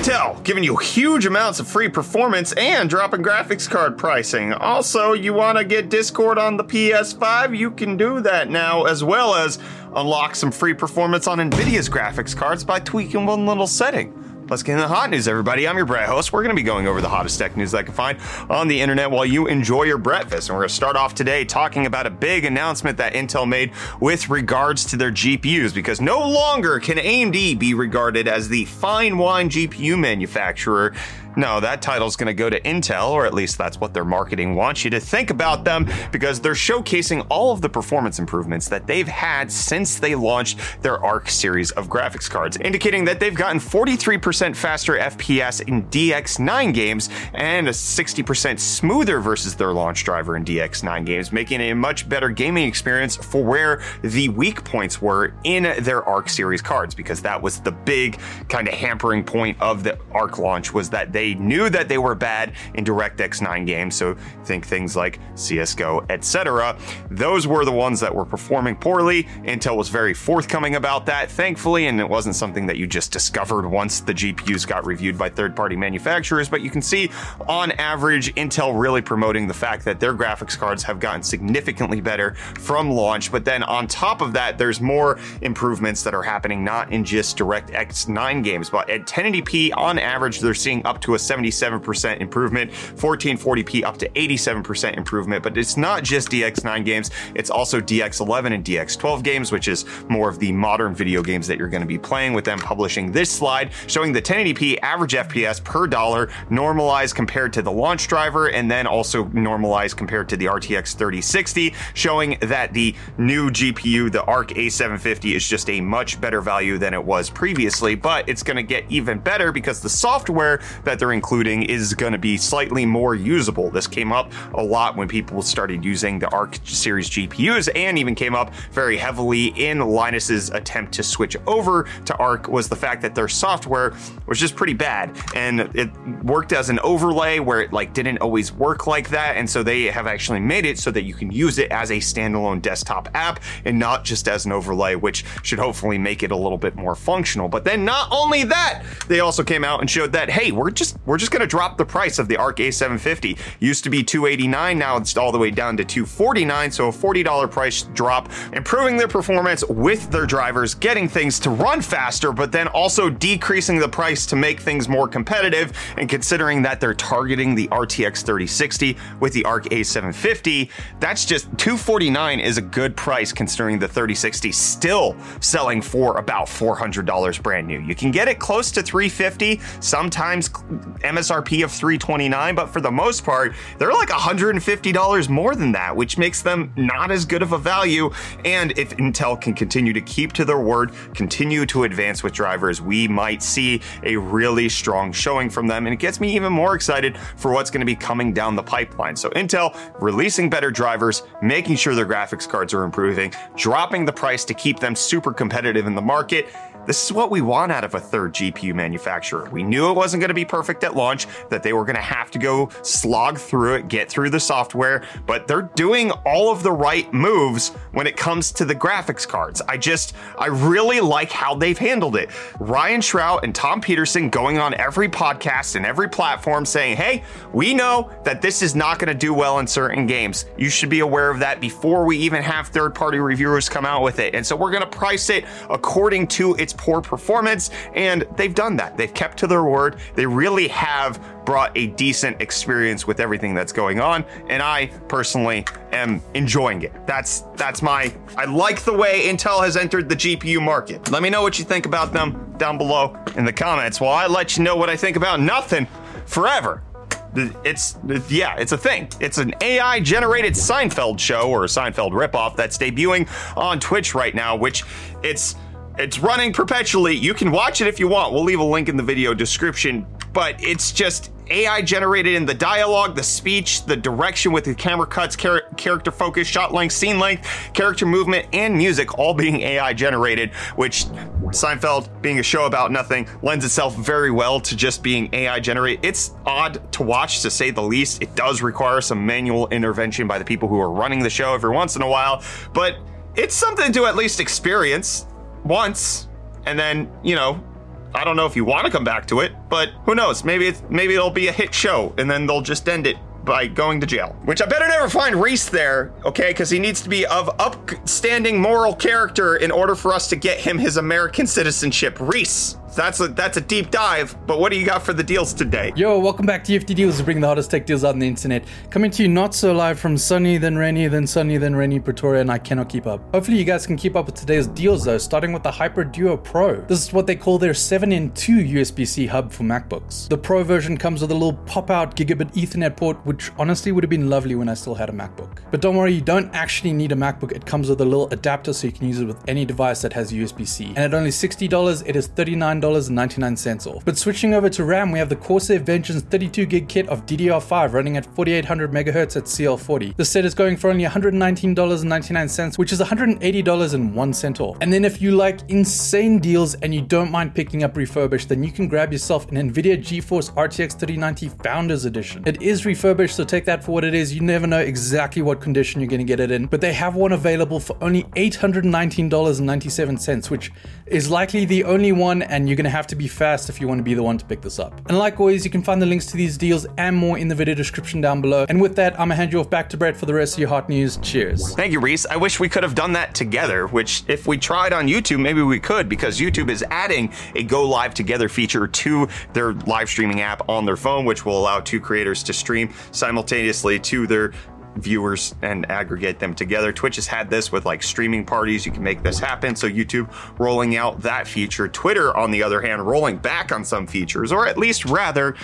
Intel giving you huge amounts of free performance and dropping graphics card pricing. Also, you want to get Discord on the PS5? You can do that now, as well as unlock some free performance on Nvidia's graphics cards by tweaking one little setting. Let's get into the hot news, everybody. I'm your Brett host. We're going to be going over the hottest tech news that I can find on the internet while you enjoy your breakfast. And we're going to start off today talking about a big announcement that Intel made with regards to their GPUs, because no longer can AMD be regarded as the fine wine GPU manufacturer no, that title's going to go to Intel, or at least that's what their marketing wants you to think about them, because they're showcasing all of the performance improvements that they've had since they launched their Arc series of graphics cards, indicating that they've gotten 43% faster FPS in DX9 games and a 60% smoother versus their launch driver in DX9 games, making a much better gaming experience for where the weak points were in their Arc series cards, because that was the big kind of hampering point of the Arc launch was that they they knew that they were bad in DirectX 9 games, so think things like CSGO, etc. Those were the ones that were performing poorly. Intel was very forthcoming about that, thankfully, and it wasn't something that you just discovered once the GPUs got reviewed by third party manufacturers. But you can see, on average, Intel really promoting the fact that their graphics cards have gotten significantly better from launch. But then on top of that, there's more improvements that are happening not in just DirectX 9 games, but at 1080p on average, they're seeing up to a 77% improvement, 1440p up to 87% improvement. But it's not just DX9 games, it's also DX11 and DX12 games, which is more of the modern video games that you're going to be playing with them publishing this slide showing the 1080p average FPS per dollar normalized compared to the launch driver and then also normalized compared to the RTX 3060, showing that the new GPU, the ARC A750, is just a much better value than it was previously. But it's going to get even better because the software that they're including is going to be slightly more usable. This came up a lot when people started using the Arc series GPUs and even came up very heavily in Linus's attempt to switch over to Arc was the fact that their software was just pretty bad and it worked as an overlay where it like didn't always work like that and so they have actually made it so that you can use it as a standalone desktop app and not just as an overlay which should hopefully make it a little bit more functional. But then not only that, they also came out and showed that hey, we're just we're just going to drop the price of the Arc A750. Used to be 289, now it's all the way down to 249, so a $40 price drop, improving their performance with their drivers, getting things to run faster, but then also decreasing the price to make things more competitive. And considering that they're targeting the RTX 3060 with the Arc A750, that's just 249 is a good price considering the 3060 still selling for about $400 brand new. You can get it close to 350, sometimes MSRP of 329, but for the most part, they're like $150 more than that, which makes them not as good of a value. And if Intel can continue to keep to their word, continue to advance with drivers, we might see a really strong showing from them. And it gets me even more excited for what's going to be coming down the pipeline. So Intel releasing better drivers, making sure their graphics cards are improving, dropping the price to keep them super competitive in the market. This is what we want out of a third GPU manufacturer. We knew it wasn't going to be perfect at launch, that they were going to have to go slog through it, get through the software, but they're doing all of the right moves when it comes to the graphics cards. I just, I really like how they've handled it. Ryan Shrout and Tom Petersen going on every podcast and every platform saying, hey, we know that this is not going to do well in certain games. You should be aware of that before we even have third party reviewers come out with it. And so we're going to price it according to its its poor performance, and they've done that. They've kept to their word. They really have brought a decent experience with everything that's going on, and I personally am enjoying it. That's that's my I like the way Intel has entered the GPU market. Let me know what you think about them down below in the comments while I let you know what I think about nothing forever. It's yeah, it's a thing. It's an AI generated Seinfeld show or a Seinfeld ripoff that's debuting on Twitch right now, which it's it's running perpetually. You can watch it if you want. We'll leave a link in the video description, but it's just AI generated in the dialogue, the speech, the direction with the camera cuts, char- character focus, shot length, scene length, character movement, and music all being AI generated, which Seinfeld, being a show about nothing, lends itself very well to just being AI generated. It's odd to watch, to say the least. It does require some manual intervention by the people who are running the show every once in a while, but it's something to at least experience once and then, you know, I don't know if you want to come back to it, but who knows? Maybe it's maybe it'll be a hit show, and then they'll just end it by going to jail. Which I better never find Reese there, okay? Because he needs to be of upstanding moral character in order for us to get him his American citizenship. Reese. That's a that's a deep dive. But what do you got for the deals today? Yo, welcome back to UFD Deals. We bring the hottest tech deals out on the internet. Coming to you not so live from sunny, then rainy, then sunny, then rainy Pretoria, and I cannot keep up. Hopefully, you guys can keep up with today's deals though. Starting with the Hyper Duo Pro. This is what they call their 7-in-2 USB-C hub for MacBooks. The Pro version comes with a little pop-out gigabit Ethernet port, which honestly would have been lovely when I still had a MacBook. But don't worry, you don't actually need a MacBook. It comes with a little adapter, so you can use it with any device that has USB-C. And at only sixty dollars, it is thirty-nine dollars $9.99. But switching over to RAM, we have the Corsair Vengeance 32GB kit of DDR5 running at 4800MHz at CL40. The set is going for only $119.99, which is $180.01 off. And then if you like insane deals and you don't mind picking up refurbished, then you can grab yourself an NVIDIA GeForce RTX 3090 Founders Edition. It is refurbished, so take that for what it is. You never know exactly what condition you're going to get it in, but they have one available for only $819.97, which is likely the only one and you're going to have to be fast if you want to be the one to pick this up. And like always, you can find the links to these deals and more in the video description down below. And with that, I'm gonna hand you off back to Brett for the rest of your hot news. Cheers. Thank you, Reese. I wish we could have done that together, which if we tried on YouTube, maybe we could, because YouTube is adding a go live together feature to their live streaming app on their phone, which will allow two creators to stream simultaneously to their viewers and aggregate them together. Twitch has had this with like streaming parties. You can make this happen. So YouTube rolling out that feature. Twitter, on the other hand, rolling back on some features, or at least rather,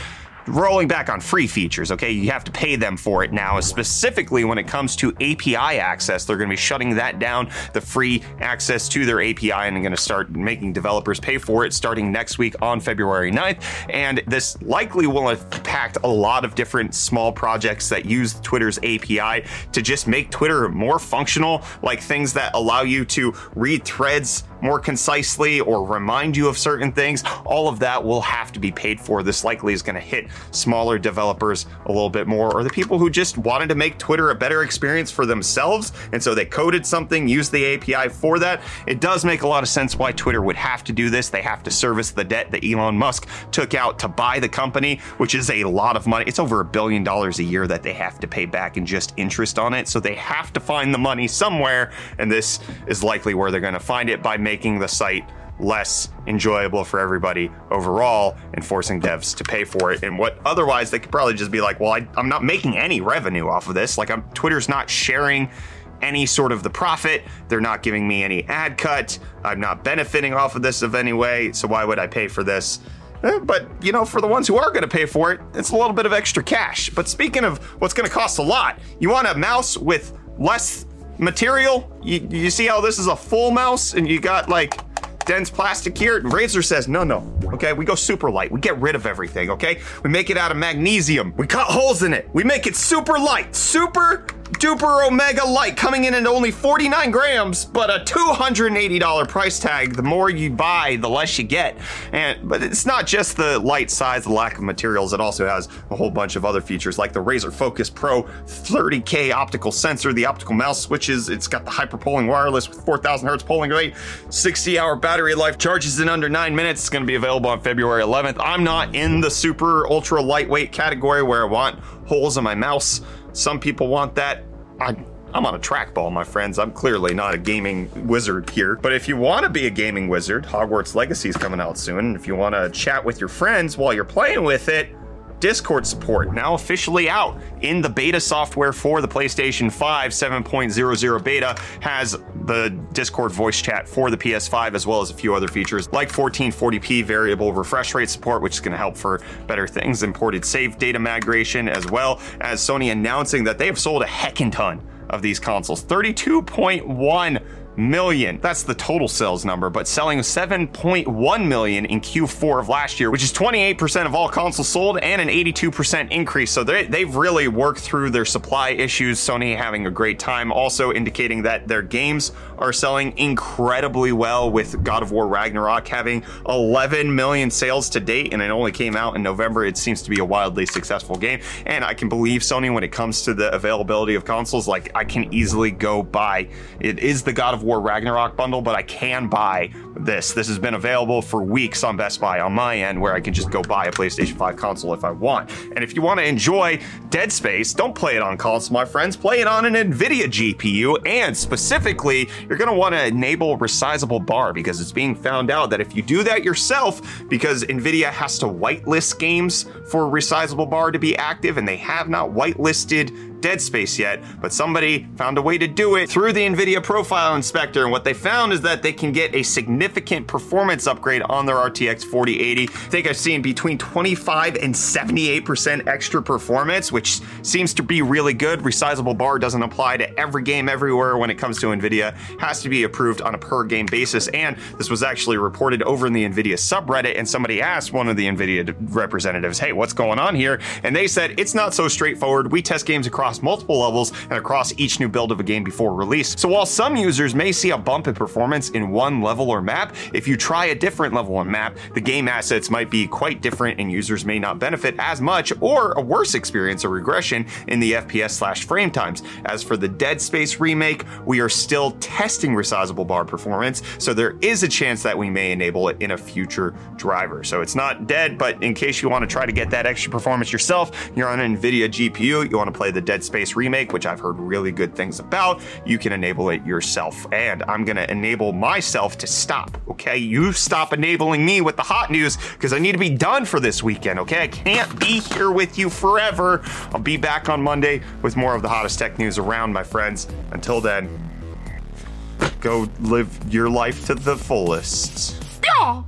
rolling back on free features, okay? You have to pay them for it now. Specifically, when it comes to API access, they're going to be shutting that down, the free access to their API, and going to start making developers pay for it starting next week on February 9th. And this likely will impact a lot of different small projects that use Twitter's API to just make Twitter more functional, like things that allow you to read threads more concisely or remind you of certain things, all of that will have to be paid for. This likely is going to hit smaller developers a little bit more, or the people who just wanted to make Twitter a better experience for themselves. And so they coded something, used the API for that. It does make a lot of sense why Twitter would have to do this. They have to service the debt that Elon Musk took out to buy the company, which is a lot of money. It's over a billion dollars a year that they have to pay back in just interest on it. So they have to find the money somewhere. And this is likely where they're going to find it by making the site less enjoyable for everybody overall and forcing devs to pay for it. And what otherwise they could probably just be like, well, I, am not making any revenue off of this. Like, I'm, Twitter's not sharing any sort of the profit. They're not giving me any ad cut. I'm not benefiting off of this of any way. So why would I pay for this? Eh, but you know, for the ones who are going to pay for it, it's a little bit of extra cash. But speaking of what's going to cost a lot, you want a mouse with less material. You, you see how this is a full mouse and you got like dense plastic here? Razer says, no, no. Okay, we go super light. We get rid of everything, okay? We make it out of magnesium. We cut holes in it. We make it super light. Super duper omega light coming in at only 49 grams, but a $280 price tag. The more you buy, the less you get. And but it's not just the light size, the lack of materials. It also has a whole bunch of other features like the Razer Focus Pro 30K optical sensor, the optical mouse switches. It's got the hyperpolling wireless with 4,000 hertz polling rate, 60 hour battery life, charges in under nine minutes. It's going to be available on February 11th. I'm not in the super ultra lightweight category where I want holes in my mouse. Some people want that. I, I'm on a trackball, my friends. I'm clearly not a gaming wizard here. But if you want to be a gaming wizard, Hogwarts Legacy is coming out soon. If you want to chat with your friends while you're playing with it, Discord support now officially out in the beta software for the PlayStation 5 7.00 beta has the Discord voice chat for the PS5 as well as a few other features like 1440p variable refresh rate support which is going to help for better things imported save data migration as well as Sony announcing that they have sold a heckin' ton of these consoles. 32.1 million. That's the total sales number, but selling 7.1 million in Q4 of last year, which is 28% of all consoles sold and an 82% increase. So they, they've really worked through their supply issues. Sony having a great time, also indicating that their games are selling incredibly well with God of War Ragnarok having 11 million sales to date, and it only came out in November. It seems to be a wildly successful game, and I can believe Sony when it comes to the availability of consoles. Like I can easily go buy. It is the God of War Ragnarok bundle, but I can buy this. This has been available for weeks on Best Buy on my end, where I can just go buy a PlayStation 5 console if I want. And if you want to enjoy Dead Space, don't play it on console, my friends. Play it on an NVIDIA GPU, and specifically, you're going to want to enable resizable bar because it's being found out that if you do that yourself, because NVIDIA has to whitelist games for resizable bar to be active, and they have not whitelisted Dead Space yet, but somebody found a way to do it through the NVIDIA Profile Inspector. And what they found is that they can get a significant performance upgrade on their RTX 4080. I think I've seen between 25 and 78% extra performance, which seems to be really good. Resizable bar doesn't apply to every game everywhere when it comes to NVIDIA, has to be approved on a per game basis. And this was actually reported over in the NVIDIA subreddit, and somebody asked one of the NVIDIA representatives, hey, what's going on here? And they said, it's not so straightforward. We test games across across multiple levels and across each new build of a game before release. So while some users may see a bump in performance in one level or map, if you try a different level or map, the game assets might be quite different and users may not benefit as much or a worse experience or regression in the FPS slash frame times. As for the Dead Space remake, we are still testing resizable bar performance, so there is a chance that we may enable it in a future driver. So it's not dead, but in case you want to try to get that extra performance yourself, you're on an NVIDIA GPU, you want to play the Dead Space remake, which I've heard really good things about, you can enable it yourself. And I'm going to enable myself to stop, okay? You stop enabling me with the hot news because I need to be done for this weekend, okay? I can't be here with you forever. I'll be back on Monday with more of the hottest tech news around, my friends. Until then, go live your life to the fullest. Yeah.